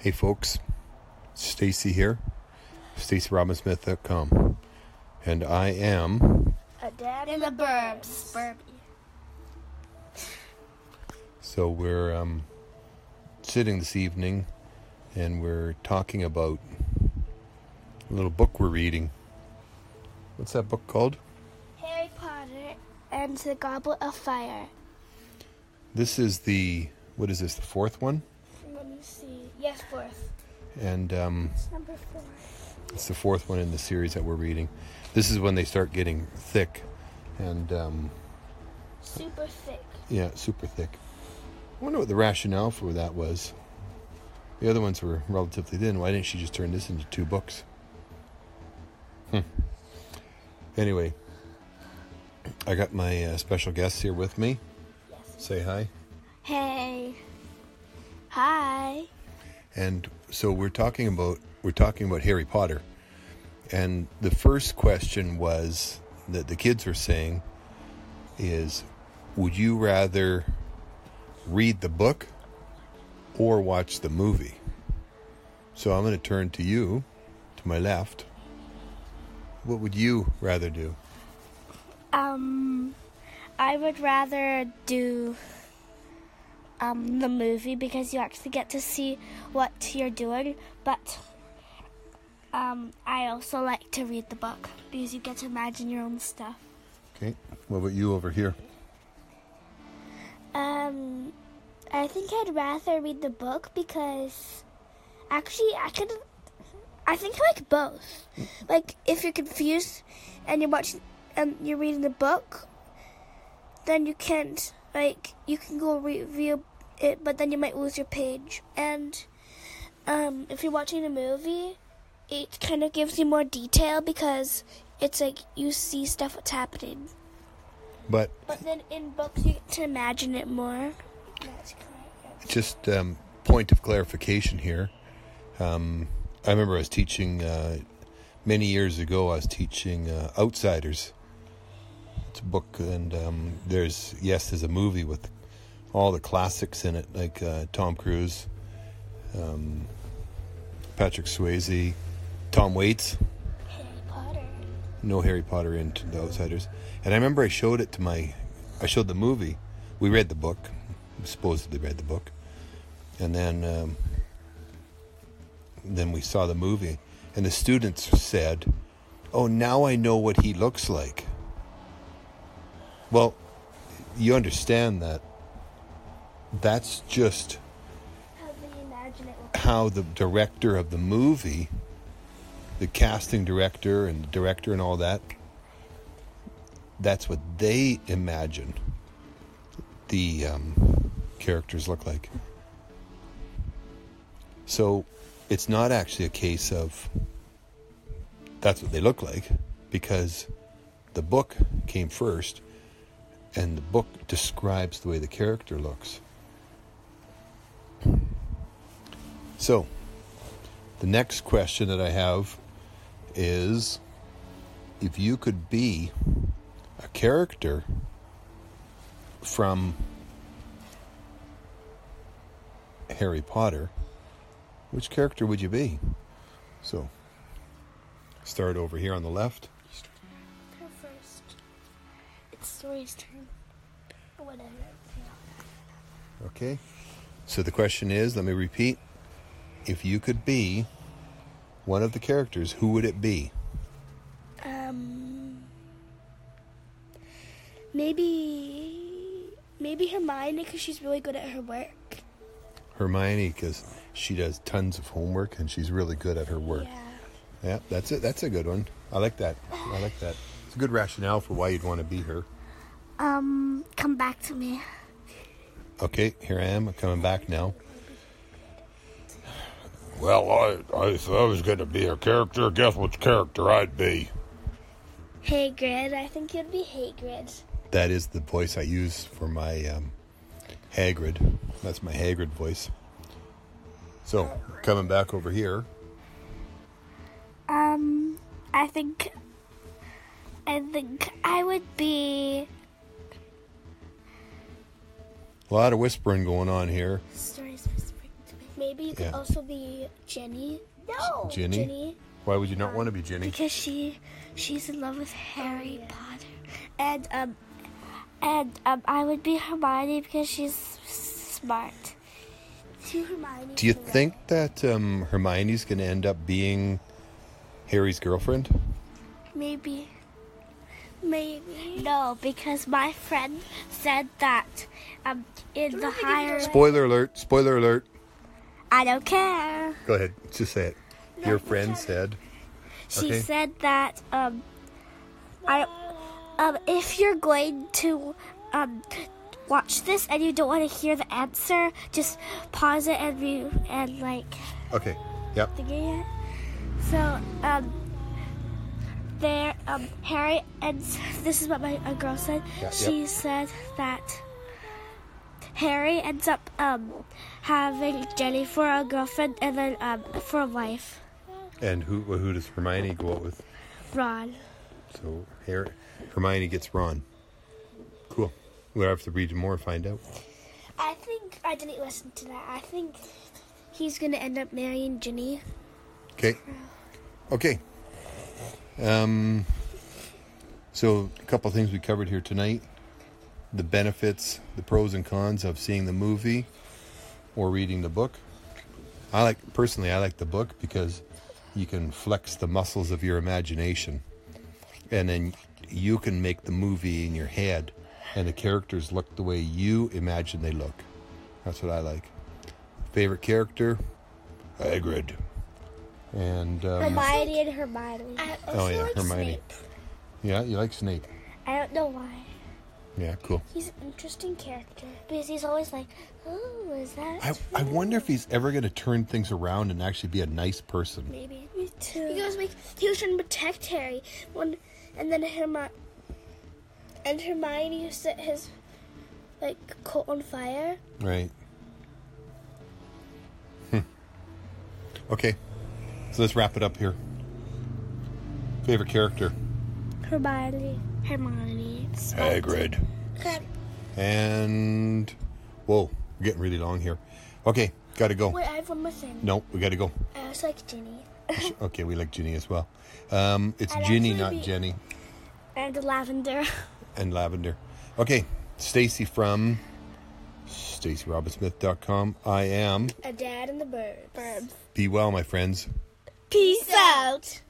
Hey folks, Stacy here, StacyRobinsmith.com, and I am. A dad in the burbs. Burby. So we're um, sitting this evening, and we're talking about a little book we're reading. What's that book called? Harry Potter and the Goblet of Fire. This is the what is this? The fourth one, Let me see. Yes, fourth. and um, It's number four. It's the fourth one in the series that we're reading. This is when they start getting thick, and um, Super thick. yeah, super thick. I wonder what the rationale for that was. The other ones were relatively thin. Why didn't she just turn this into two books? Hmm. Anyway, I got my uh, special guests here with me. Yes. Say hi. Hey. And so we're talking about we're talking about Harry Potter. And the first question was that the kids were saying is would you rather read the book or watch the movie? So I'm going to turn to you to my left. What would you rather do? Um, I would rather do um the movie because you actually get to see what you're doing, but um I also like to read the book because you get to imagine your own stuff. Okay. What about you over here? Um, I think I'd rather read the book because actually I could. I think I like both. Like if you're confused and you're watching and you're reading the book, then you can't like you can go review it, but then you might lose your page. And um, if you're watching a movie, it kind of gives you more detail because it's like you see stuff that's happening. But But then in books, you get to imagine it more. That's correct. just um, point of clarification here. Um, I remember I was teaching uh, many years ago. I was teaching uh, Outsiders. Book, and um, there's yes, there's a movie with all the classics in it, like uh, Tom Cruise, um, Patrick Swayze, Tom Waits. Harry Potter. No Harry Potter in The Outsiders. And I remember I showed it to my, I showed the movie. We read the book, supposedly read the book, and then um, then we saw the movie, and the students said, "Oh, now I know what he looks like." Well, you understand that. That's just How they imagine it. Will how the director of the movie, the casting director and the director and all that, that's what they imagine the um, characters look like. So it's not actually a case of that's what they look like because the book came first and the book describes the way the character looks. So, the next question that I have is if you could be a character from Harry Potter, which character would you be? So, start over here on the left. Story's turn. Whatever. Okay. So the question is let me repeat. If you could be one of the characters, who would it be? Um. Maybe. Maybe Hermione because she's really good at her work. Hermione, because she does tons of homework and she's really good at her work. Yeah. Yeah, that's it. That's a good one. I like that. I like that. It's a good rationale for why you'd want to be her. Um. Come back to me. Okay, here I am. I'm coming back now. Well, I, I, if I was going to be a character, guess which character I'd be? Hagrid. I think you'd be Hagrid. That is the voice I use for my um, Hagrid. That's my Hagrid voice. So, coming back over here. Um. I think. I think I would be. A lot of whispering going on here. Stories whispering. Maybe you could Yeah. also be Jenny. No. Ginny? Jenny. Why would you not want to be Ginny? Because she she's in love with Harry Potter. And um and um I would be Hermione because she's smart. Two Hermione. Do you think that um, Hermione's going to end up being Harry's girlfriend? Maybe. Maybe. No, because my friend said that um in the higher Spoiler alert! Spoiler alert! I don't care. Go ahead, just say it. Your friend said. She Okay. said that um, I um, if you're going to um, watch this and you don't want to hear the answer, just pause it and re- and like Okay. Yep. thinking it. So um, there um, Harry and this is what my a girl said. Yeah, she said that. Harry ends up um, having Jenny for a girlfriend and then um, for a wife, And who who does Hermione go out with? Ron. So Harry, Hermione gets Ron. Cool. We'll have to read more and find out. I think I didn't listen to that. I think he's gonna end up marrying Ginny. Okay. Okay. Um. So a couple things we covered here tonight: the benefits, the pros and cons of seeing the movie or reading the book. I like personally, I like the book because you can flex the muscles of your imagination, and then you can make the movie in your head, and the characters look the way you imagine they look. That's what I like. Favorite character, Hagrid. And um, Hermione and Hermione. I also Oh, yeah, like Hermione. Snape. yeah, you like Snape. I don't know why. Yeah, cool. He's an interesting character because he's always like, "Oh, is that?" I, I wonder if he's ever going to turn things around and actually be a nice person. Maybe. Me too. He goes like he was trying to protect Harry when, and then Hermione and Hermione set his like coat on fire. Right. Hmm. Okay. So let's wrap it up here. Favorite character? Hermione. Hermione. Hagrid. And. Whoa, we're getting really long here. Okay, gotta go. Wait, I have one more thing. No, we gotta go. I also like Ginny Okay, we like Ginny as well. Um, it's I'd Ginny, not be- Jenny. and Lavender. and lavender. Okay, Stacy from StacyRobinsmith.com. I am. A dad and the. Birds. Be well, my friends. Peace out.